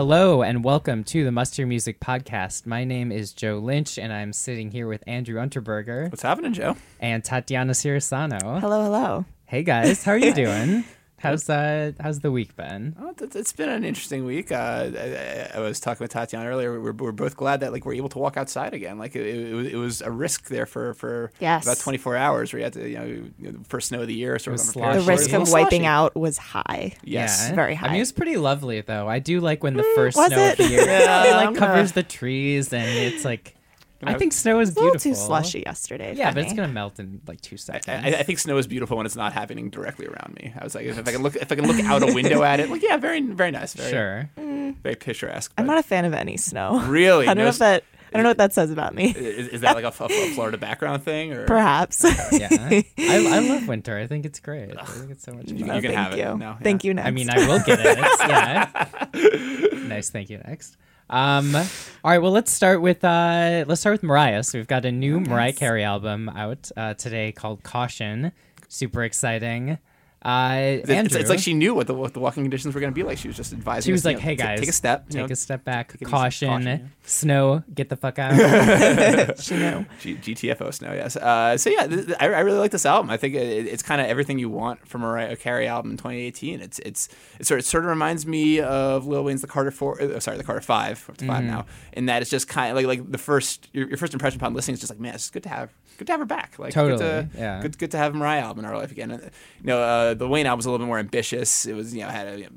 Hello and welcome to the Must Hear Music Podcast. My name is Joe Lynch and I'm sitting here with Andrew Unterberger What's happening, Joe? and Tatiana Cirisano. Hello, hello. Hey guys, how are you doing? How's uh how's the week been? Oh, it's- it's been an interesting week. Uh, I, I- I was talking with Tatiana earlier. We're, we're both glad that like we're able to walk outside again. Like it, it, was, it was a risk there for for Yes. about 24 hours. where you had to you know, you first snow of the year, sort of on. The risk of wiping slushy. out was high. Yes. Yeah. very I high. mean, it's pretty lovely though. I do like when the first was snow it? of the year Yeah, like covers the trees and it's like I think snow is It's a little beautiful. too slushy yesterday. Yeah, for but it's gonna melt in like two seconds. I, I think snow is beautiful when it's not happening directly around me. I was like, if I can look, if I can look out a window at it, like yeah, very, very nice, very, sure. Mm. very picturesque. I'm not a fan of any snow. Really? I don't No know if that. I don't know what that says about me. Is, is that like a Florida background thing, or Perhaps. Yeah. I, I love winter. I think it's great. I think it's so much You, fun. can- you can Thank have you. it now. Thank you. Next. I mean, I will get it. yeah. nice. Thank you. Next. Um, all right. Well, let's start with uh, let's start with Mariah. So we've got a new Mariah Carey album out uh, today called Caution. Super exciting. Uh, It's, Andrew, it's like she knew what the what the walking conditions were going to be like. She was just advising. she was us, you like, know, "Hey guys, take a step, you take know, a step back. take it easy. Caution, Caution, yeah. snow, get the fuck out." she knew. G- GTFO snow, yes. Uh, so yeah, th- th- I, I really like this album. I think it, it's kind of everything you want from a Mariah Carey album in 2018. It's it's it sort of, it sort of reminds me of Lil Wayne's The Carter Four, uh, sorry, The Carter Five, up to five Mm-hmm. now. In that it's just kind of like like the first your, your first impression upon listening is just like, man, it's good to have good to have her back. Like Totally, good to, yeah. good, good to have a Mariah album in our life again. And, you know, uh, the Wayne album was a little bit more ambitious. It was you know had a you know,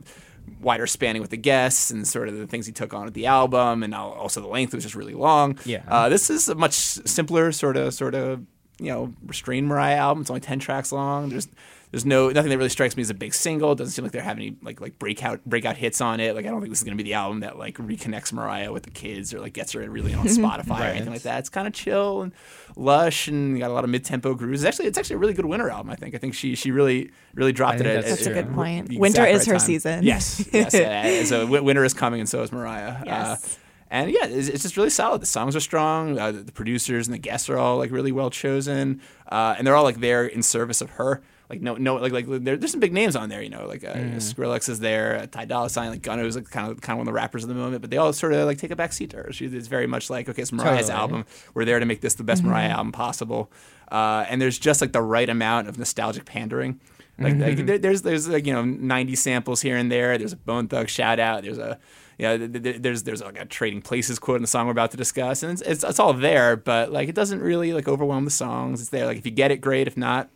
wider spanning with the guests and sort of the things he took on at the album, and also the length was just really long. Yeah. Uh, this is a much simpler sort of sort of you know restrained Mariah album. It's only ten tracks long. There's there's no nothing that really strikes me as a big single. It doesn't seem like they're having any like like breakout breakout hits on it. Like I don't think this is gonna be the album that like reconnects Mariah with the kids or like gets her really on Spotify or anything like that. It's kind of chill and lush and got a lot of mid tempo grooves. It's actually it's actually a really good winter album. I think. I think she she really really dropped it. at- that's at- a good point. Winter is right her time. season. Yes, yes. uh, so winter is coming, and so is Mariah. Uh, Yes. and yeah, it's, it's just really solid. The songs are strong. Uh, the, the producers and the guests are all like really well chosen, uh, and they're all like there in service of her. Like no, no, like like there, there's some big names on there. You know, like uh, Skrillex is there, uh, Ty Dolla Sign, like Gunna is like kind of kind of one of the rappers of the moment. But they all sort of like take a back seat to her. She, it's very much like okay, it's Mariah's Totally. album. We're there to make this the best Mariah album possible. Uh, and there's just like the right amount of nostalgic pandering. Like, like there, there's there's like you know 90 samples here and there. There's a Bone Thug shout out. There's a yeah. th- th- there's there's like a Trading Places quote in the song we're about to discuss, and it's, it's it's all there. But like it doesn't really like overwhelm the songs. It's there. Like if you get it, great. If not,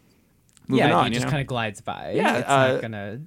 moving yeah, on. it you just know? kind of glides by. Yeah, it's uh, not gonna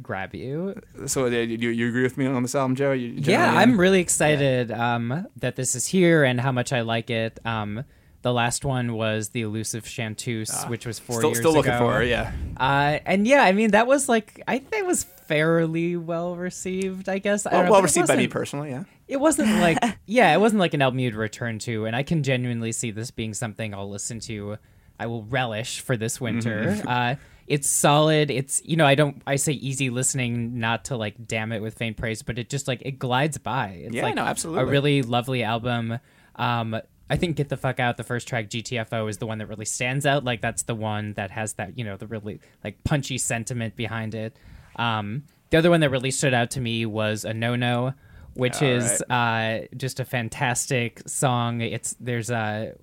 grab you. So uh, you, you agree with me on this album, Joe? You, Yeah, I'm really excited um, that this is here and how much I like it. Um, the last one was the elusive Chanteuse, which was four still years still looking ago. for her. Yeah. Uh, and yeah, I mean that was like I think it was fairly well received. I guess I Well, know, well received by me personally. Yeah. It wasn't like yeah, it wasn't like an album you'd return to, and I can genuinely see this being something I'll listen to. I will relish for this winter. Mm-hmm. uh, it's solid. It's you know I don't I say easy listening not to like damn it with faint praise, but it just like it glides by. It's Yeah, like no, absolutely. a really lovely album. Um, I think "Get the Fuck Out," the first track, GTFO, is the one that really stands out. Like that's the one that has that you know the really like punchy sentiment behind it. Um, the other one that really stood out to me was "A No No," which is uh, just a fantastic song. It's there's a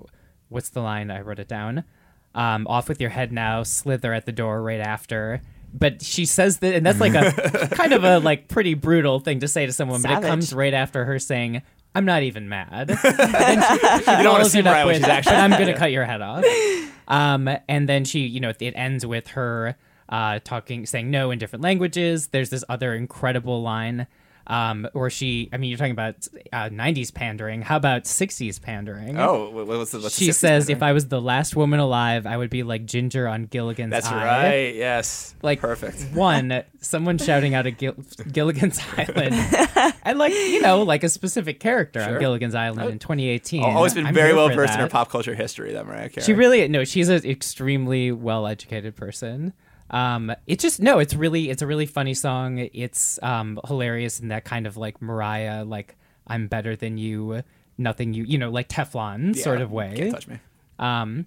what's the line? I wrote it down. Um, "Off with your head now," "Slither at the door" right after. But she says that, and that's like a kind of a like pretty brutal thing to say to someone. But it comes right after her saying, "I'm not even mad." you don't want to see Mariah when she's actually. I'm gonna cut your head off. Um, and then she, you know, it ends with her uh, talking, saying no in different languages. There's this other incredible line um, where she, I mean, you're talking about uh, 90s pandering. How about 60s pandering? Oh, what- what's the? She 60s says, pattern? "If I was the last woman alive, I would be like Ginger on Gilligan's Island. That's Eye." right. Yes. Like perfect. One, someone shouting out at Gil- Gilligan's Island, and like you know, like a specific character on Gilligan's Island in 2018. Always been I'm very well versed in her pop culture history. That Mariah Carey. She really no, she's an extremely well educated person. Um, it just no, it's really it's a really funny song. It's um hilarious in that kind of like Mariah, like I'm better than you, nothing you you know, like Teflon Yeah, sort of way. Can't touch me. Um,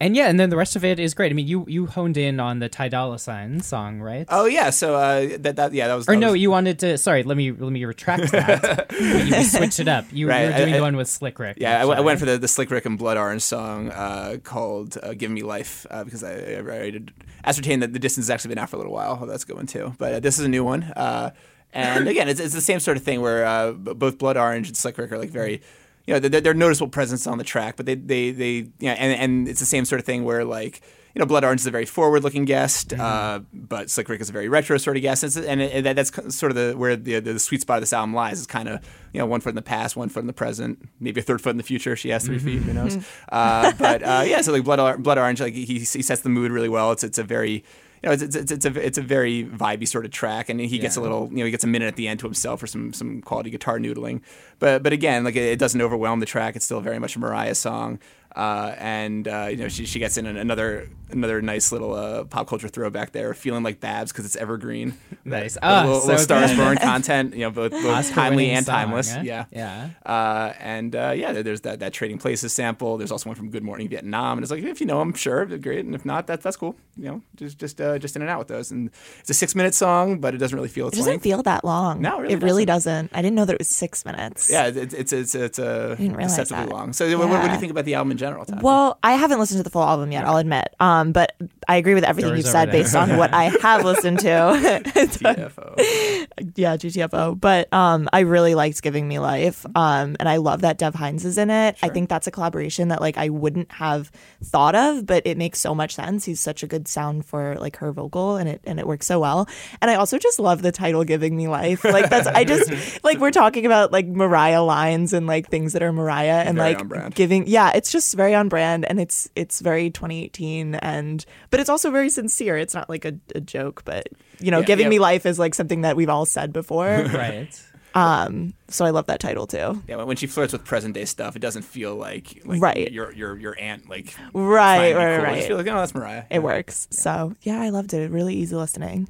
and yeah, and then the rest of it is great. I mean, you you honed in on the Ty Dolla Sign song, right? Oh yeah. So uh, that that yeah that was. Or that no, was- you wanted to. Sorry, let me let me retract that. you, switched it up. You, Right, you were doing I- I- the one with Slick Rick. Yeah, I, actually. went for the, the Slick Rick and Blood Orange song uh, called uh, "Give Me Life" uh, because I, I, I did ascertain that the distance has actually been out for a little while. Oh, that's going too. But uh, this is a new one, uh, and again, it's, it's the same sort of thing where uh, both Blood Orange and Slick Rick are like very. You know, they're, they're noticeable presence on the track, but they, they, they, you know, and, and it's the same sort of thing where like, you know, Blood Orange is a very forward-looking guest, uh, but Slick Rick is a very retro sort of guest, and, and, that, that's sort of the where the, the sweet spot of this album lies. Is kind of you know one foot in the past, one foot in the present, maybe a third foot in the future. She has 3 feet, who knows? uh, but uh, yeah, so like Blood, Blood Orange, like he, he sets the mood really well. It's it's a very you know, it's, it's, it's, it's a it's a very vibey sort of track, and he gets a little, you know, he gets a minute at the end to himself for some some quality guitar noodling. But but again, like it, it doesn't overwhelm the track. It's still very much a Mariah song, uh, and uh, you know, she she gets in another another nice little uh, pop culture throwback there, feeling like Babs because it's evergreen. Nice. That- a little, so little Stars. Born content, you know, both, both timely and song, timeless. Yeah, Yeah. uh, and uh, yeah, there's that that Trading Places sample. There's also one from Good Morning Vietnam, and it's like if you know them, sure, great, and if not, that's that's cool. You know, just just uh, just in and out with those. And it's a six minute song, but it doesn't really feel It doesn't length. feel that long. No, it really it really doesn't. I didn't know that it was six minutes. yeah, it's it's it's it's a didn't realize deceptively that. long. So what, what do you think about the album in general? Tati? Well, I haven't listened to the full album yet. I'll admit. Um, but I agree with everything you've said based on what I have listened to. TFO. yeah, GTFO. But um, I really liked Giving Me Life. Um, and I love that Dev Hynes is in it. I think that's a collaboration that like I wouldn't have thought of, but it makes so much sense. He's such a good sound for like her vocal, and it and it works so well. And I also just love the title "Giving Me Life." Like that's I just like we're talking about like Mariah lines and like things that are Mariah and Very like giving. Yeah, it's just very on brand, and it's it's very 2018, and but it's also very sincere. It's not like a, a joke, but you know, Yeah, giving yeah. me life is like something that we've all said before. Right. um, so I love that title too. Yeah, when- when she flirts with present day stuff, it doesn't feel like, like Right. your your your aunt like Right, trying to be right, cool. I right. just feel like oh that's Mariah. It works. So yeah, I loved it. Really easy listening.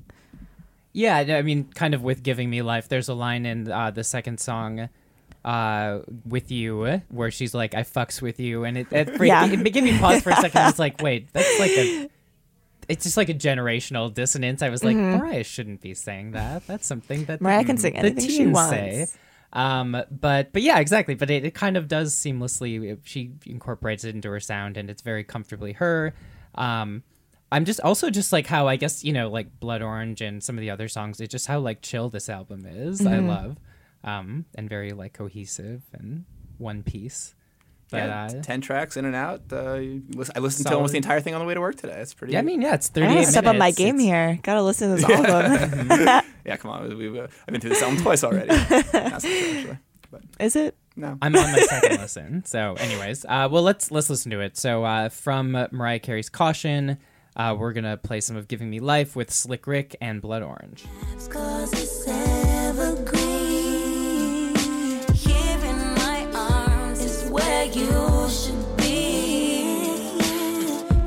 Yeah, I mean, kind of with giving me life. There's a line in uh, the second song, uh, "With You," where she's like, "I fucks with you," and it it, Yeah. it, gave me pause for a second. It's like, wait, that's like a. It's just like a generational dissonance. I was like, Mariah shouldn't be saying that. That's something that Mm-hmm. Mariah can sing the anything she wants. say. Um, but but yeah, exactly. But it, it kind of does seamlessly. She incorporates it into her sound, and it's very comfortably her. Um, I'm just also just like how I guess you know like Blood Orange and some of the other songs. It's just how like chill this album is. I Mm-hmm. love, um, and very like cohesive and one piece. But Yeah, uh, ten tracks in and out. Uh, listen, I listened to almost the entire thing on the way to work today. It's pretty. yeah, I mean, yeah, it's I 38 gotta step up my game It's- here. Gotta listen to this album. yeah, come on. We've, uh, I've been through this album twice already. Not so actually. But Is it? no. I'm on my second listen. So, anyways, uh, well, let's let's listen to it. So, uh, from Mariah Carey's "Caution," uh, we're gonna play some of "Giving Me Life" with Slick Rick and Blood Orange. Is you should be.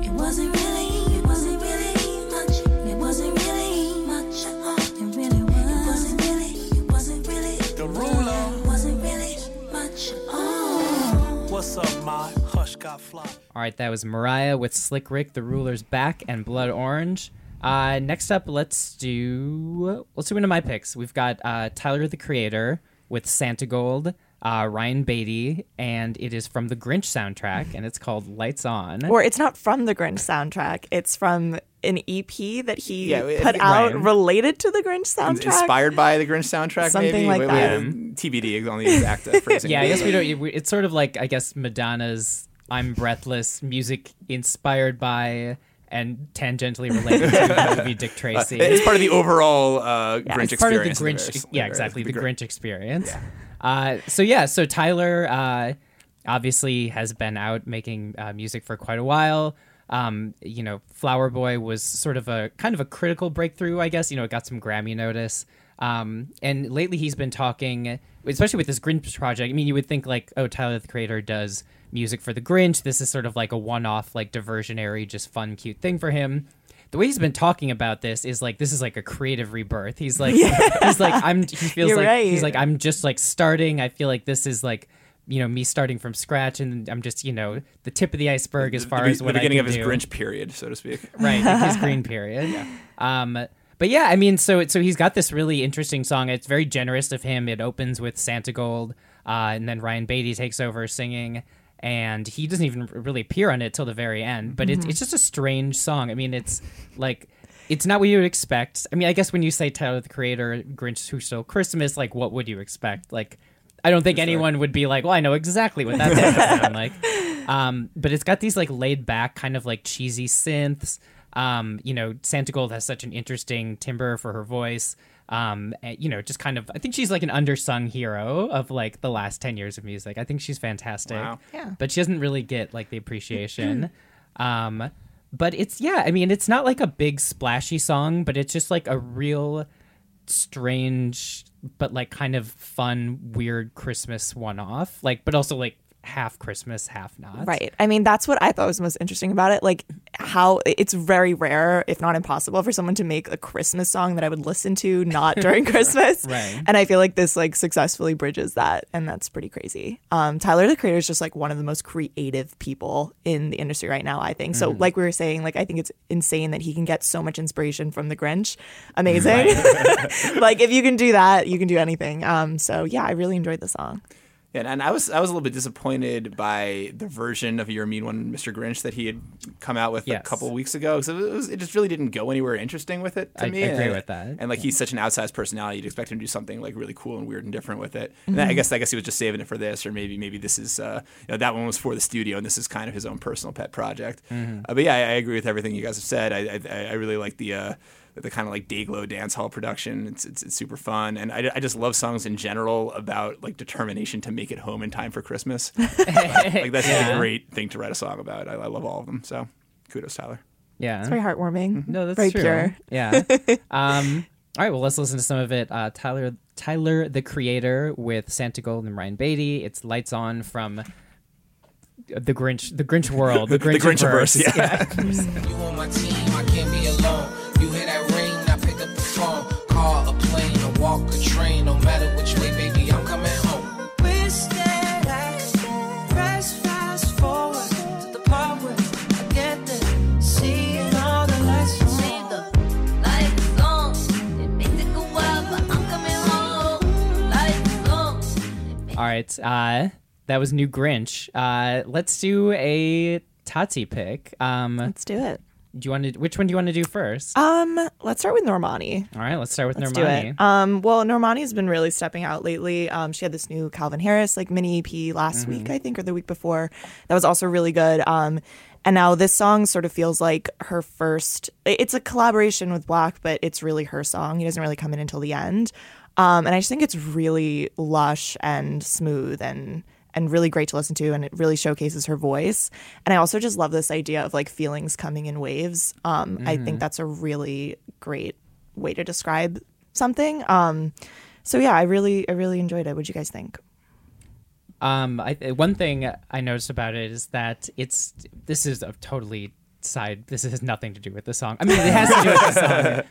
It wasn't really, it wasn't really much. It wasn't really much. It really was. It wasn't really, it wasn't really. The ruler. It wasn't really much. Oh. What's up, my hush got fly. All right, that was Mariah with Slick Rick, The Ruler's Back, and Blood Orange. Uh, next up, let's do let's do one of my picks. We've got uh, Tyler the Creator with Santigold. Uh, Ryan Beatty, and it is from the Grinch soundtrack, and it's called Lights On. Or it's not from the Grinch soundtrack. It's from an EP that he Yeah, put think out Ryan- related to the Grinch soundtrack. Inspired by the Grinch soundtrack, Something maybe? like Wait, that. wait, TBD on the exact uh, phrasing. yeah, I guess we don't. It's sort of like I guess Madonna's "I'm Breathless" music inspired by and tangentially related to the movie Dick Tracy. It's part of the overall uh, Grinch it's part of the experience. Grinch. universe. yeah, exactly. The it'd be great. Grinch experience. Uh, so yeah, so Tyler uh, obviously has been out making uh, music for quite a while. Um, you know, Flower Boy was sort of a kind of a critical breakthrough, I guess. You know, it got some Grammy notice. Um, and lately he's been talking, especially with this Grinch project. I mean, you would think like, oh, Tyler the Creator does music for the Grinch. This is sort of like a one-off, like diversionary, just fun, cute thing for him the way he's been talking about this is like this is like a creative rebirth. He's like he's like I'm he feels You're like right. he's like I'm just like starting. I feel like this is like you know me starting from scratch and I'm just you know the tip of the iceberg as The- far the, as the what beginning I of his do. Grinch period, so to speak. right like his green period yeah. um but yeah i mean so so he's got this really interesting song it's very generous of him it opens with Santigold uh, and then ryan beatty takes over singing and he doesn't even really appear on it till the very end but it's, it's just a strange song i mean it's like it's not what you would expect i mean i guess when you say tyler the creator grinch who stole christmas like what would you expect like I don't think anyone would be like, "Well, I know exactly what that's sound like." Um, but it's got these like laid back, kind of like cheesy synths. Um, you know, Santigold has such an interesting timbre for her voice. Um, and, you know, just kind of, I think she's like an undersung hero of like the last ten years of music. I think she's fantastic. Wow. Yeah. But she doesn't really get like the appreciation. um, but it's yeah, I mean, it's not like a big splashy song, but it's just like a real strange but like kind of fun weird christmas one-off like but also like half christmas half not Right. I mean, that's what I thought was most interesting about it. Like, how it's very rare, if not impossible, for someone to make a Christmas song that I would listen to not during Christmas. Right. And I feel like this like successfully bridges that, and that's pretty crazy. Um, Tyler the Creator is just like one of the most creative people in the industry right now. I think so. Like we were saying, like I think it's insane that he can get so much inspiration from the Grinch. Amazing. like if you can do that, you can do anything. Um, so yeah, I really enjoyed the song. Yeah, and I was I was a little bit disappointed by the version of Your Mean One, Mr. Grinch, that he had come out with Yes. a couple weeks ago. So it, was, it just really didn't go anywhere interesting with it to I me. I agree and, with that. And like he's such an outsized personality, you'd expect him to do something like really cool and weird and different with it. And I guess I guess he was just saving it for this, or maybe maybe this is uh, you know that one was for the studio, and this is kind of his own personal pet project. Uh, but yeah, I, I agree with everything you guys have said. I I, I really like the. Uh, the kind of like Dayglow dance hall production. It's, it's, it's super fun. And I, I just love songs in general about like determination to make it home in time for Christmas. like that's just a great thing to write a song about. I, I love all of them. So kudos, Tyler. yeah It's very heartwarming. no that's very true pure. yeah um all right well let's listen to some of it uh tyler tyler the creator with Santigold and ryan beatty it's lights on from the grinch the grinch world the grinch Grinchiverse, yeah. You on my right uh that was new grinch uh let's do a Tati pick um Let's do it. do you want to which one do you want to do first Um, let's start with Normani. all right let's start with Let's Normani. do it. Um, well, Normani's been really stepping out lately. Um, she had this new Calvin Harris like mini EP last week, I think, or the week before. That was also really good. Um, and now this song sort of feels like her first. It's a collaboration with 6LACK, but it's really her song. He doesn't really come in until the end. Um, and I just think it's really lush and smooth and and really great to listen to and it really showcases her voice. And i also just love this idea of like feelings coming in waves. Um, i think that's a really great way to describe something. Um, so yeah i really i really enjoyed it. What do you guys think? Um, I, one thing I noticed about it is that it's this is a totally side. This has nothing to do with the song. I mean, it has to do with the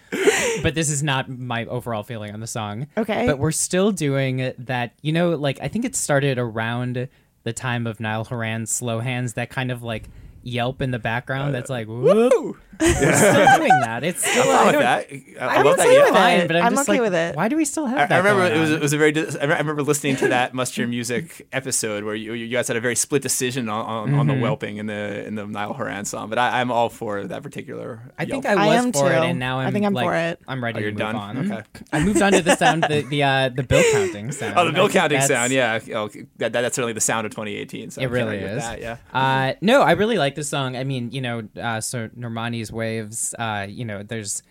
song, but this is not my overall feeling on the song. Okay. but we're still doing that. You know, like I think it started around the time of Niall Horan's "Slow Hands." That kind of like yelp in the background that's like woo. It's still doing that. It's still I'm fine I with don't- that. I, I I'm love that. okay with fine, it. but I'm, I'm just okay like, with it. Why do we still have I, that? I remember going it was on? it was a very dis- I remember listening to that Must Hear Music episode where you, you guys had a very split decision on, on, on the Mm-hmm. whelping in the in the Niall Horan song, but I, I'm all for that particular. I think yelp. I I was am for it, and now I'm. I'm think I'm like, for it. I'm ready Oh, to you're move done? on. Okay. I moved on to the sound, the the uh, the bill counting sound. Oh, the bill counting sound, yeah. Oh, that, that, that's certainly the sound of 2018. So It I can't really argue with is. That, yeah. Uh, no, I really like this song. I mean, you know, uh, so Normani's Waves, uh, you know, there's.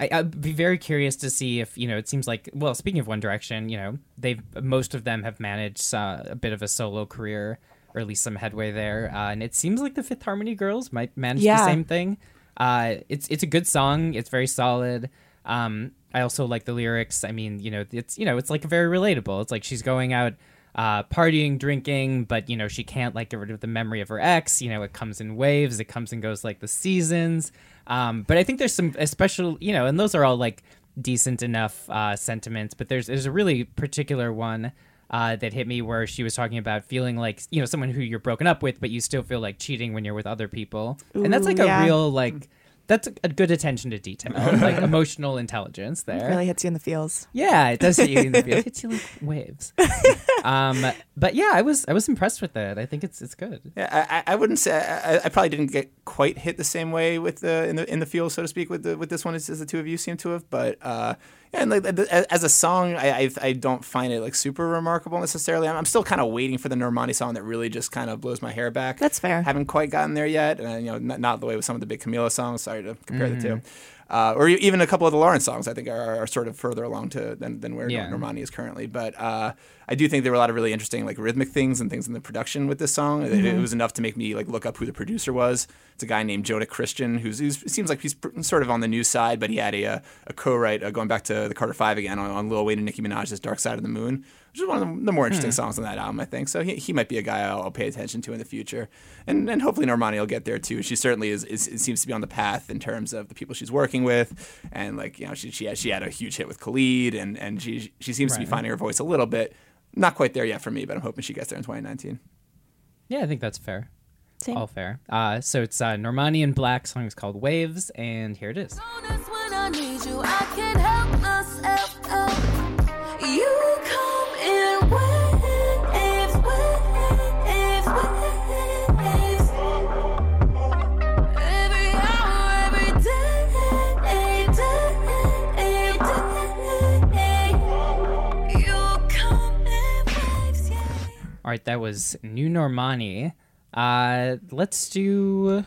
I, I'd be very curious to see if you know. It seems like well, speaking of One Direction, you know, they've most of them have managed uh, a bit of a solo career, or at least some headway there. Uh, and it seems like the Fifth Harmony girls might manage the same thing. Uh, it's it's a good song. It's very solid. Um, I also like the lyrics. I mean, you know, it's you know, it's like very relatable. It's like she's going out uh, partying, drinking, but you know she can't like get rid of the memory of her ex. You know, it comes in waves. It comes and goes like the seasons. Um, but I think there's some special, you know, and those are all like decent enough uh, sentiments. But there's there's a really particular one. Uh, that hit me where she was talking about feeling like you know someone who you're broken up with, but you still feel like cheating when you're with other people, and that's like yeah. a real like that's a, a good attention to detail, like emotional intelligence there. really hits you in the feels. Yeah, it does hit you in the feels. It hits you like waves. um, but yeah, I was I was impressed with it. I think it's it's good. Yeah, I, I- I wouldn't say I, I probably didn't get quite hit the same way with the in the in the field, so to speak, with the with this one as, as the two of you seem to have. But uh, yeah, and like as a song, I, I I don't find it like super remarkable necessarily. I'm, I'm still kind of waiting for the Normani song that really just kind of blows my hair back. That's fair. Haven't quite gotten there yet. Uh, you know, not, not the way with some of the big Camila songs. Sorry to compare the Mm-hmm. two. Uh, or even a couple of the Lawrence songs, I think, are, are sort of further along to than, than where Yeah. Normani is currently. But uh, I do think there were a lot of really interesting like rhythmic things and things in the production with this song. It, Mm-hmm. it was enough to make me like look up who the producer was. It's a guy named Jonah Christian, who's, who's seems like he's pr- sort of on the news side, but he had a, uh, a co-write uh, going back to the Carter Five again on, on Lil Wayne and Nicki Minaj's "Dark Side of the Moon," which is one of the, the more interesting songs on that album, I think. So he, he might be a guy I'll, I'll pay attention to in the future, and and hopefully Normani will get there too. She certainly is, is it seems to be on the path in terms of the people she's working with, and like you know she she had, she had a huge hit with Khalid, and and she she seems to be finding her voice a little bit. Not quite there yet for me, but I'm hoping she gets there in 2019. Yeah, I think that's fair. Same. All fair. Uh, so it's uh, Normani and 6LACK song is called Waves, and here it is. When I need you, All right, that was New Normani. Uh, let's do.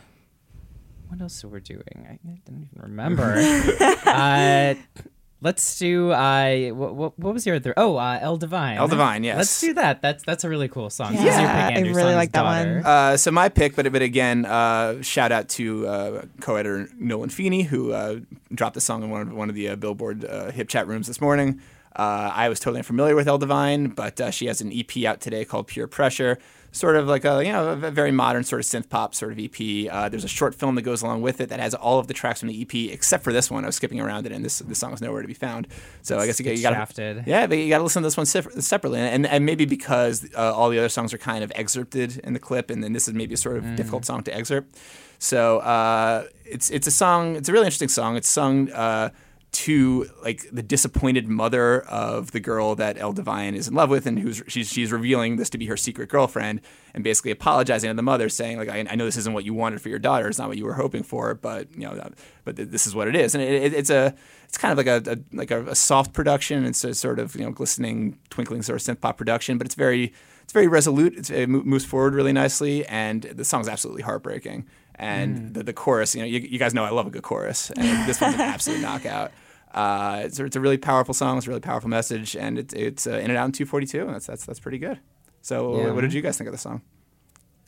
What else are we doing? I, I don't even remember. uh, let's do. Uh, what, what, what was your other? Oh, uh, El Divine. El Divine, yes. Let's do that. That's that's a really cool song. Yeah, This is your I really like that one. Uh, so my pick, but but again, uh, shout out to uh, co-editor Nolan Feeney who uh, dropped the song in one of one of the uh, Billboard uh, HipChat rooms this morning. Uh, I was totally unfamiliar with El Divine, but uh, she has an EP out today called Pure Pressure, sort of like a you know a very modern sort of synth pop sort of EP. Uh, there's a short film that goes along with it that has all of the tracks from the EP except for this one. I was skipping around it, and this this song is nowhere to be found. So I guess you, got- you got shafted. yeah, but you got to listen to this one sep- separately, and and maybe because uh, all the other songs are kind of excerpted in the clip, and then this is maybe a sort of difficult song to excerpt. So uh, it's it's a song. It's a really interesting song. It's sung. To like the disappointed mother of the girl that El Divine is in love with, and who's she's she's revealing this to be her secret girlfriend, and basically apologizing to the mother, saying like I, I know this isn't what you wanted for your daughter, it's not what you were hoping for, but you know, but th- this is what it is, and it, it, it's a it's kind of like a, a like a, a soft production, it's a sort of you know glistening, twinkling sort of synth pop production, but it's very it's very resolute, it's, it moves forward really nicely, and the song's absolutely heartbreaking. And the, the chorus, you know, you, you guys know I love a good chorus, and this one's an absolute knockout. Uh, it's, it's a really powerful song. It's a really powerful message, and it, it's uh, in and out in 242, and that's that's that's pretty good. So, Yeah. what did you guys think of the song?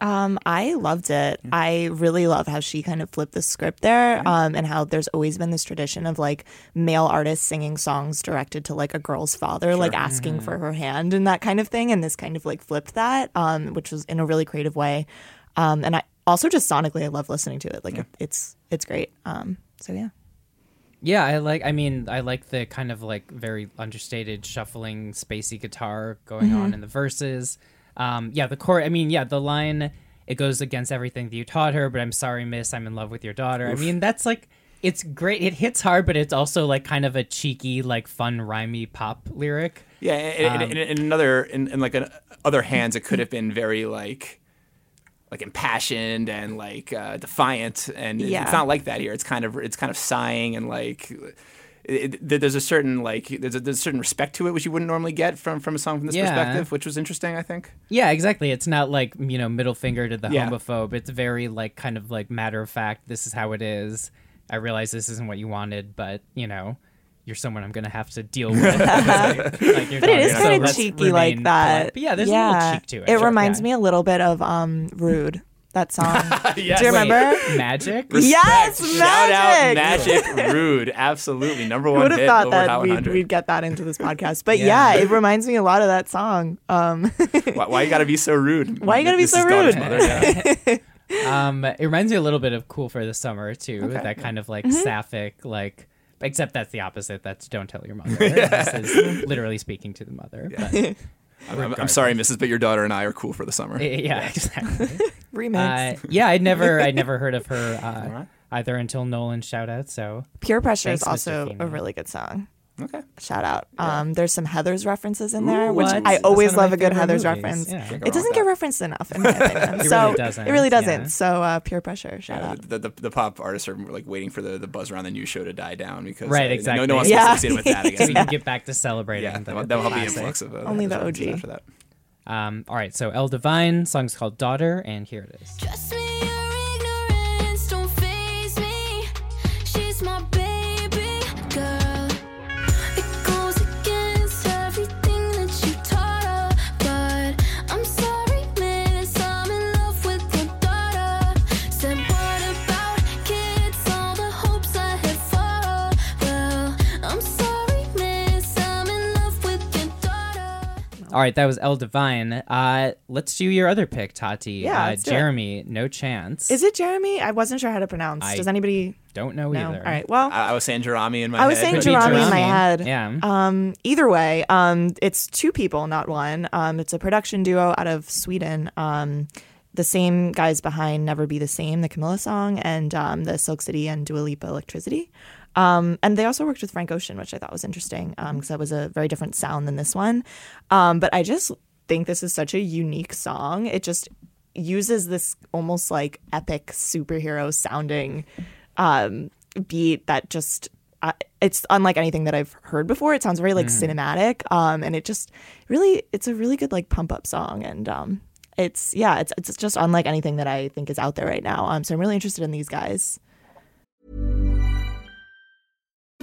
Um, I loved it. I really love how she kind of flipped the script there, um, and how there's always been this tradition of like male artists singing songs directed to like a girl's father, like asking for her hand and that kind of thing. And this kind of like flipped that, um, which was in a really creative way. Um, and I also just sonically, I love listening to it. Like it, it's it's great. Um, so yeah. Yeah, I like. I mean, I like the kind of like very understated shuffling, spacey guitar going Mm-hmm. on in the verses. Um, yeah, the core. I mean, yeah, the line. it goes against everything that you taught her, but I'm sorry, miss, I'm in love with your daughter. I mean, that's like it's great. It hits hard, but it's also like kind of a cheeky, like fun, rhymey pop lyric. Yeah, and, and, and another in, in like an, other hands, it could have been very like like impassioned and like uh, defiant, and Yeah. it's not like that here. It's kind of it's kind of sighing and like. It, it, there's a certain like there's a, there's a certain respect to it which you wouldn't normally get from from a song from this Yeah. perspective, which was interesting. I think. Yeah, exactly. It's not like, you know, middle finger to the Yeah. homophobe. It's very like kind of like matter of fact, this is how it is. I realize this isn't what you wanted, but you know, you're someone I'm gonna have to deal with. like, your But it daughter, is so kind of let's cheeky like that. polite. But yeah, there's a little cheek to it. It Sure, reminds yeah. me a little bit of um Rude, that song. Yes. Do you Wait. remember? Magic? Yes, Magic. Shout out Magic. Magic Rude, absolutely number Who one would have hit thought that we'd, we'd get that into this podcast? But Yeah. yeah. it reminds me a lot of that song. Um, why, why you gotta be so rude? Why you gotta be This so is rude? mother, yeah. Um, it reminds me a little bit of Cool for the Summer too. Okay. That kind of like Mm-hmm. sapphic, like, except that's the opposite. That's Don't Tell Your Mother. This is literally speaking to the mother. But, I'm, I'm sorry, Mrs., but your daughter and I are cool for the summer. yeah, exactly. remix. Uh, yeah, I'd never, I'd never heard of her uh, either until Nolan shout out. So Pure Pressure Thanks, is also a really good song. Okay. Shout out. Um, there's some Heather's references in there, Ooh, which what? I always love a good Heather's movies. reference. Yeah. It doesn't get referenced enough, in my opinion. It so really doesn't, It really doesn't. yeah. So uh, Pure Pressure. Shout Yeah, out. the, the, the pop artists are like waiting for the, the buzz around the new show to die down because Right, uh, exactly. no, no one's Yeah. associated with that. I so we can get back to celebrating. yeah, the, that'll, the that'll be classic. influx of uh, Only the OG. after that. Um, all right, so El Divine song's called Daughter, and here it is. All right, that was El Divine. Uh, let's do your other pick, Tati. Yeah, uh, let's do it. Jeremy, No Chance. Is it Jeremy? I wasn't sure how to pronounce. I Does anybody Don't know know? either. All right. Well, I, I was saying Jerami in my head. I was head. saying Could be Jerami in my head. Yeah. Um, either way, um, it's two people, not one. Um, it's a production duo out of Sweden. Um, the same guys behind "Never Be the Same," the Camila song, and um, the Silk City and Dua Lipa "Electricity." Um, and they also worked with Frank Ocean, which I thought was interesting because that was a very different sound than this one. Um, but I just think this is such a unique song. It just uses this almost like epic superhero sounding um, beat that just uh, it's unlike anything that I've heard before. It sounds very like cinematic, um, and it just really it's a really good like pump up song, and um, it's yeah, it's it's just unlike anything that I think is out there right now. Um, so I'm really interested in these guys.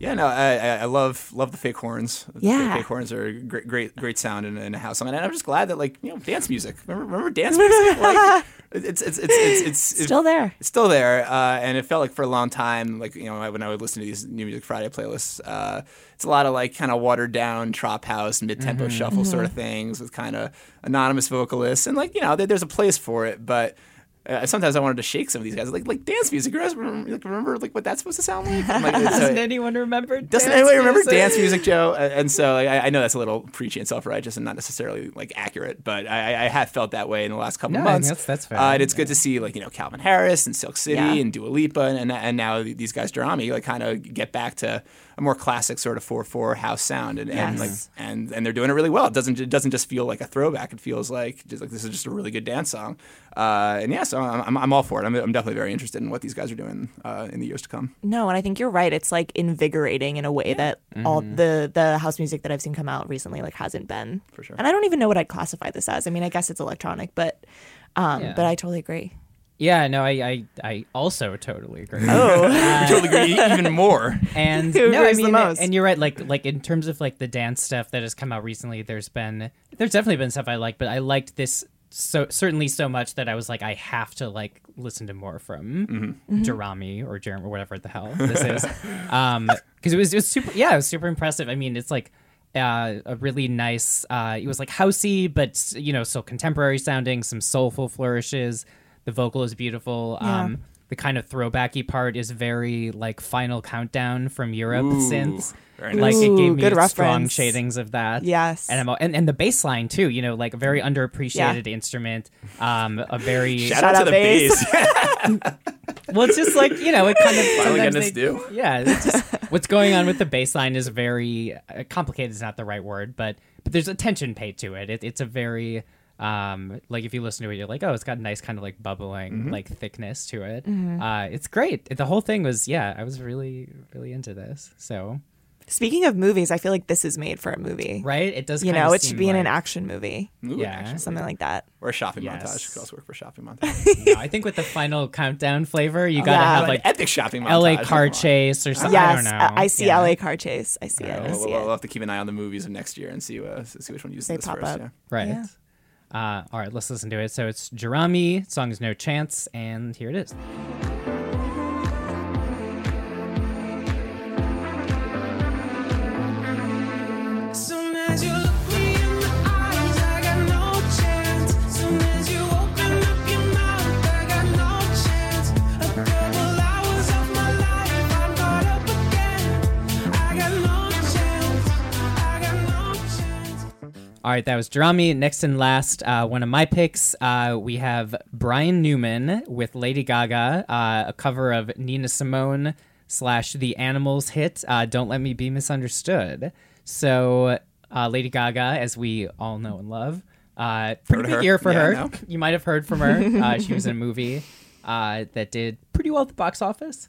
Yeah, no, I, I I love love the fake horns. The Yeah. fake horns are a great great great sound in, in a house song, and I'm just glad that like you know dance music. Remember, remember dance music? Like, it's, it's it's it's it's it's Still there. It's still there, uh, and it felt like for a long time, like you know, when I would listen to these New Music Friday playlists, uh, it's a lot of like kind of watered down trap house, mid tempo shuffle sort of things with kind of anonymous vocalists, and like you know, there, there's a place for it, but Uh, sometimes I wanted to shake some of these guys, like like dance music. You guys remember, like, remember like what that's supposed to sound like? Like, so- Doesn't anyone remember? doesn't dance anyone remember music? dance music, Joe? Uh, And so like, I, I know that's a little preachy and self righteous and not necessarily like accurate, but I, I have felt that way in the last couple No, months. that's- that's fair. Uh, and it's good to see like you know Calvin Harris and Silk City Yeah. and Dua Lipa and and now these guys Durami like kind of get back to a more classic sort of four four house sound and, and like and and they're doing it really well. It doesn't it doesn't just feel like a throwback. It feels like just like this is just a really good dance song. Uh, and yeah, so I'm, I'm, I'm all for it. I'm, I'm definitely very interested in what these guys are doing uh, in the years to come. No, and I think you're right. It's like invigorating in a way that all the the house music that I've seen come out recently like hasn't been. For sure. And I don't even know what I'd classify this as. I mean, I guess it's electronic, but um, Yeah. but I totally agree. Yeah, no, I, I, I also totally agree. Oh, I totally agree even more. and Who no, I agrees the mean, most? and you're right. Like, like in terms of like the dance stuff that has come out recently, there's been, there's definitely been stuff I like, but I liked this so certainly so much that I was like, I have to like listen to more from Mm-hmm. Jerami or Jeremy or whatever the hell this is, um, because it was it was super, yeah, it was super impressive. I mean, it's like. Uh, a really nice. Uh, it was like housey, but you know, still contemporary sounding. Some soulful flourishes. The vocal is beautiful. Yeah. Um, the kind of throwbacky part is very like Final Countdown from Europe Ooh, synths. very Like nice. it gave Ooh, me good strong reference. shadings of that. Yes. and I'm, and and the bass line too. You know, like a very underappreciated instrument. Um, a very Shout, Shout out, out to the bass. bass. well, it's just like you know, it kind of Finally sometimes getting us they- do. Yeah, it's just what's going on with the bass line is very uh, complicated. Is not the right word, but but there's attention paid to it. it it's a very um like if you listen to it, you're like, oh, it's got a nice kind of like bubbling Mm-hmm. like thickness to it. Uh, it's great. The whole thing was yeah, I was really really into this. So Speaking of movies, I feel like this is made for a movie. right, it does. You know, it should seem be in an action movie, Ooh, Yeah. actually. something like that. Or a shopping Yes. montage. Could also work for shopping montage. No, I think with the final countdown flavor, you gotta Yeah. have An like epic shopping montage. L.A. car chase or something. I yes, don't know. I, I see Yeah. LA car chase. I see it. I We'll, see we'll, it. we'll have to keep an eye on the movies of next year and see uh, see which one uses They this pop first. up. Yeah. Right. Uh, all right, let's listen to it. So it's Jerami, song is No Chance, and here it is. All right, that was Jerami. Next and last, uh, one of my picks, uh, we have Brian Newman with Lady Gaga, uh, a cover of Nina Simone slash The Animals hit, uh, Don't Let Me Be Misunderstood. So, uh, Lady Gaga, as we all know and love, uh, pretty big her. year for Yeah, her. know. You might have heard from her. Uh, she was in a movie uh, that did pretty well at the box office.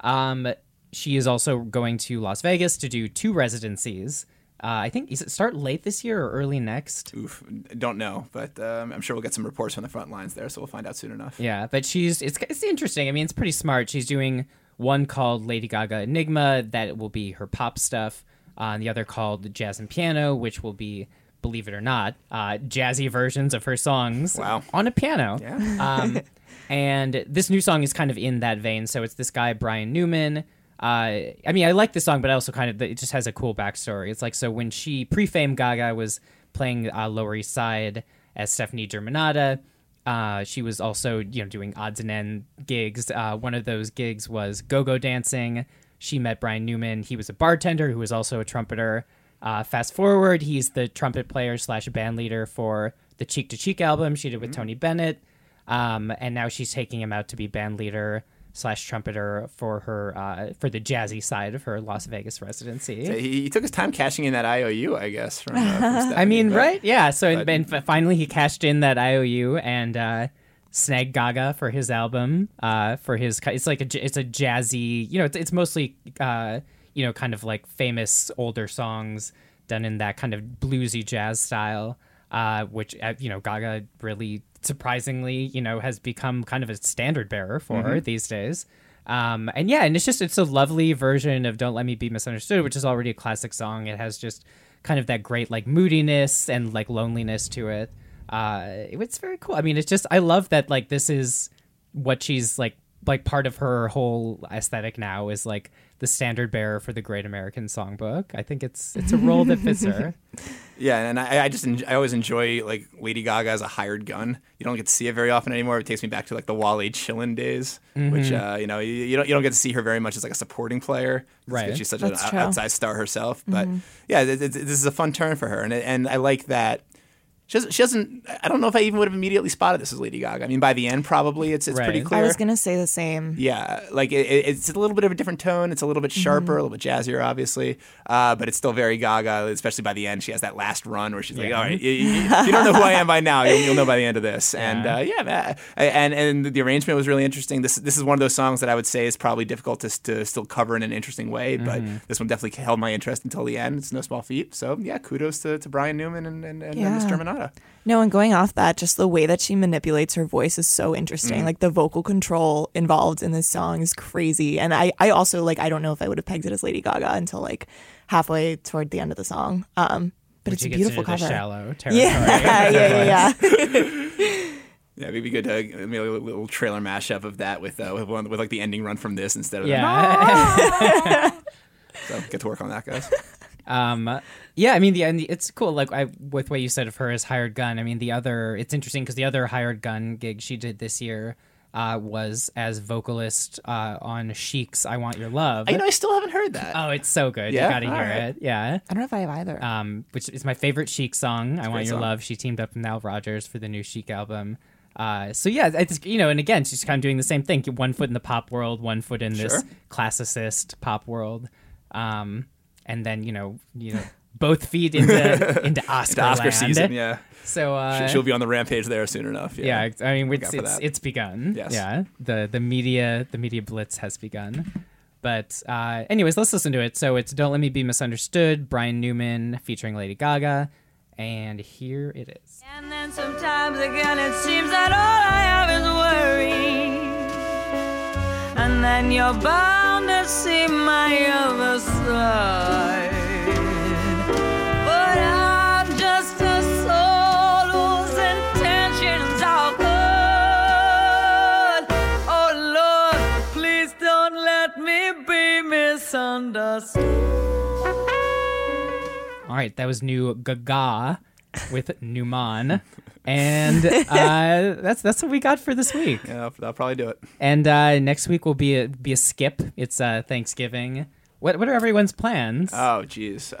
Um, she is also going to Las Vegas to do two residencies. Uh, I think is it start late this year or early next? Oof, don't know, but um, I'm sure we'll get some reports from the front lines there, so we'll find out soon enough. Yeah, but she's it's it's interesting. I mean, it's pretty smart. She's doing one called Lady Gaga Enigma that will be her pop stuff. Uh, and the other called Jazz and Piano, which will be, believe it or not, uh, jazzy versions of her songs Wow. on a piano. Yeah. Um, and this new song is kind of in that vein. So it's this guy Brian Newman. Uh, I mean, I like this song, but I also kind of it just has a cool backstory. It's like so when she pre-fame Gaga was playing uh, Lower East Side as Stefani Germanotta. Uh, she was also you know doing odds and end gigs. Uh, one of those gigs was go-go dancing. She met Brian Newman. He was a bartender who was also a trumpeter. Uh, fast forward, he's the trumpet player slash band leader for the Cheek to Cheek album she did with Tony Bennett. Um, and now she's taking him out to be band leader slash trumpeter for her uh, for the jazzy side of her Las Vegas residency. So he, he took his time cashing in that IOU, I guess. From, uh, from Stefani, I mean, but- right? Yeah. So and, but- and f- finally he cashed in that IOU and uh, snagged Gaga for his album. Uh, for his it's like a j- it's a jazzy. You know, it's, it's mostly uh, you know kind of like famous older songs done in that kind of bluesy jazz style. Uh, which you know Gaga really surprisingly you know has become kind of a standard bearer for Mm-hmm. these days. Um, and yeah, and it's just it's a lovely version of "Don't Let Me Be Misunderstood," which is already a classic song. It has just kind of that great like moodiness and like loneliness to it. Uh, it's very cool. I mean, it's just I love that like this is what she's like like part of her whole aesthetic now is like the standard bearer for the Great American Songbook. I think it's it's a role that fits her. Yeah, and I, I just en- I always enjoy like Lady Gaga as a hired gun. You don't get to see it very often anymore. It takes me back to like the Wale Chillin days, which Mhm. uh, you know you, you don't you don't get to see her very much as like a supporting player, just 'cause Right. She's such That's an true. outside star herself. But Mhm. yeah, it, it, this is a fun turn for her, and and I like that. She doesn't, she doesn't. I don't know if I even would have immediately spotted this as Lady Gaga. I mean, by the end, probably it's it's pretty clear. I was gonna say the same. Yeah, like it, it- it's a little bit of a different tone. It's a little bit sharper, a little bit jazzier, obviously, uh, but it's still very Gaga. Especially by the end, she has that last run where she's like, "All right, you, you- you don't know who I am by now, you'll, you'll know by the end of this." And Yeah. uh, yeah, man, and and the arrangement was really interesting. This this is one of those songs that I would say is probably difficult to, to still cover in an interesting way, but this one definitely held my interest until the end. It's no small feat. So yeah, kudos to, to Brian Newman and and, and, Yeah. Miss Germanotta. No, and going off that, just the way that she manipulates her voice is so interesting. Mhm. Like the vocal control involved in this song is crazy. And I, I also like I don't know if I would have pegged it as Lady Gaga until like halfway toward the end of the song. Um, but When it's she a gets beautiful into the cover. shallow territory. Yeah, yeah, yeah, yeah. Yeah, maybe good to maybe a little trailer mashup of that with uh, with, one, with like the ending run from this instead of the- Yeah. So get to work on that, guys. Um, yeah, I mean, the and the- it's cool. Like I, with what you said of her as hired gun. I mean, the other it's interesting because the other hired gun gig she did this year uh, was as vocalist uh, on Chic's "I Want Your Love." You know, I still haven't heard that. Oh, it's so good. Yeah? You got to hear All right. it. Yeah. I don't know if I have either. Um, which is my favorite Chic song. I Want Your song. Love. She teamed up with Nile Rodgers for the new Chic album. Uh, so yeah, it's you know, and again, she's kind of doing the same thing. One foot in the pop world, one foot in this Sure. classicist pop world, um, and then you know, you know, both feet into into Oscar, The Oscar land. season, yeah. So uh, She- She'll be on the rampage there soon enough. yeah, Yeah, it's- I mean, it's it's, it's begun. Yes. Yeah, the the media the media blitz has begun. But uh, anyways, let's listen to it. So it's "Don't Let Me Be Misunderstood," Brian Newman featuring Lady Gaga, and here it is. And then sometimes again it seems that all I have is worry. And then you're bound to see my other side. But I'm just a soul whose intentions are good. Oh Lord, please don't let me be misunderstood. All right, that was new Gaga with Newman, and uh, that's that's what we got for this week. Yeah, that'll, that'll probably do it. And uh, next week will be a be a skip. It's uh, Thanksgiving. What what are everyone's plans? Oh, geez.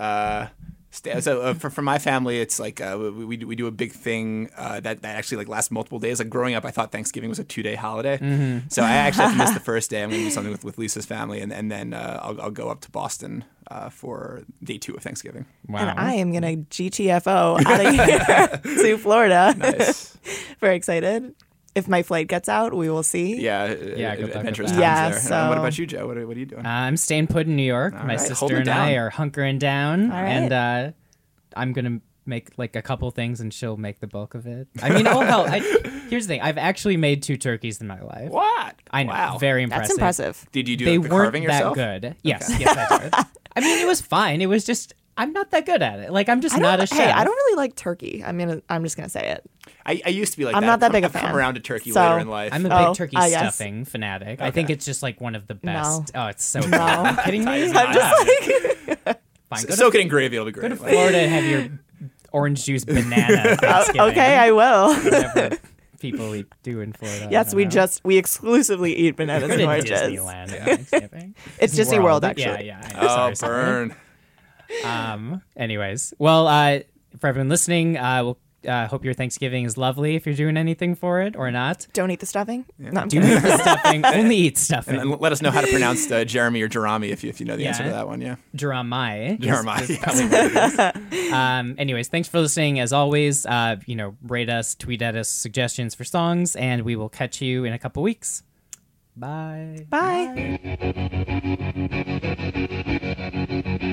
Sta- so uh, for, for my family, it's like uh, we, we do- we do a big thing uh, that that actually like lasts multiple days. Like growing up, I thought Thanksgiving was a two day holiday. Mhm. So I actually have to miss the first day. I'm going to do something with, with Lisa's family, and and then uh, I'll I'll go up to Boston uh, for day two of Thanksgiving. Wow. And I am gonna GTFO out of here to Florida. Nice. Very excited. If my flight gets out, we will see. Yeah, Yeah, uh, good luck adventurous times that. there. Yeah, Uh, what about you, Joe? What are, what are you doing? Uh, I'm staying put in New York. All My right, sister and it I are hunkering down, All right. and uh, I'm gonna make like a couple things, and she'll make the bulk of it. I mean, oh hell! I, here's the thing: I've actually made two turkeys in my life. What? I know, Wow. very impressive. That's impressive. impressive. Did you do they like, the weren't carving that yourself? good. Yes, yes, I did. I mean, it was fine. It was just I'm not that good at it. Like I'm just not a chef. hey, I don't really like turkey. I mean, I'm just gonna say it. I, I used to be like I'm that. not that I've big a come- I've come around to turkey So- later in life. I'm a big Oh, turkey ah, yes. stuffing fanatic. I think it's just like one of the best. Oh, it's so good. Are you kidding me? I'm just like, Fine, go to- Soak it in gravy. It'll be Go great. to Florida and have your orange juice banana. Thanksgiving. okay, I will. Whatever people eat, do in Florida. I yes, don't we know. just we exclusively eat bananas Go and to oranges. Disneyland on Thanksgiving. It's Disney World, actually. Yeah, yeah. I know. Oh, Sorry, sorry. burn. Um. Anyways, well, uh, for everyone listening, uh, we'll uh, hope your Thanksgiving is lovely. If you're doing anything for it or not, Don't eat the stuffing. No, I'm do eat the stuffing. Only eat stuffing. And, and let us know how to pronounce uh, Jeremy or Jerami if you, if you know the answer to that one. Yeah. Jeremiah. is- Jeremiah, is yes. probably what it is. um, anyways, thanks for listening. As always, uh, you know, rate us, tweet at us suggestions for songs, and we will catch you in a couple weeks. Bye. Bye. I'm